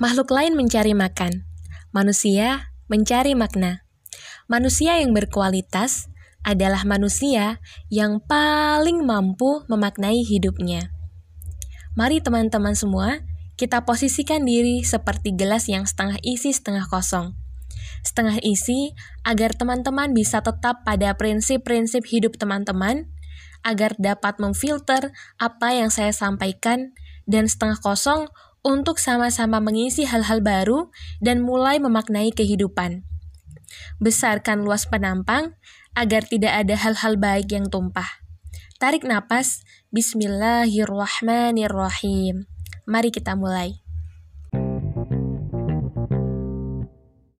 Makhluk lain mencari makan, manusia mencari makna. Manusia yang berkualitas adalah manusia yang paling mampu memaknai hidupnya. Mari teman-teman semua, kita posisikan diri seperti gelas yang setengah isi setengah kosong. Setengah isi agar teman-teman bisa tetap pada prinsip-prinsip hidup teman-teman, agar dapat memfilter apa yang saya sampaikan, dan setengah kosong untuk sama-sama mengisi hal-hal baru dan mulai memaknai kehidupan. Besarkan luas penampang agar tidak ada hal-hal baik yang tumpah. Tarik napas, Bismillahirrahmanirrahim. Mari kita mulai.